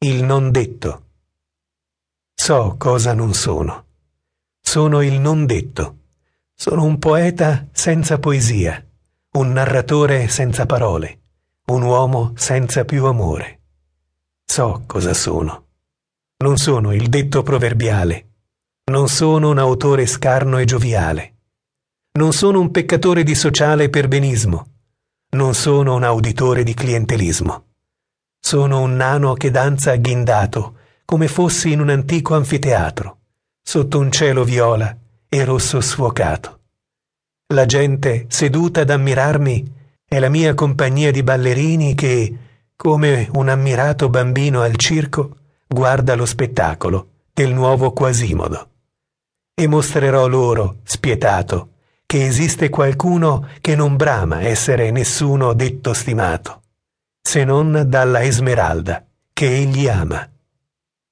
il non detto. So cosa non sono. Sono il non detto. Sono un poeta senza poesia, un narratore senza parole, un uomo senza più amore. So cosa sono. Non sono il detto proverbiale. Non sono un autore scarno e gioviale. Non sono un peccatore di sociale perbenismo. Non sono un auditore di clientelismo. Sono un nano che danza agghindato, come fossi in un antico anfiteatro, sotto un cielo viola e rosso sfocato. La gente seduta ad ammirarmi è la mia compagnia di ballerini che, come un ammirato bambino al circo, guarda lo spettacolo del nuovo Quasimodo. E mostrerò loro, spietato, che esiste qualcuno che non brama essere nessuno detto stimato, se non dalla Esmeralda che egli ama.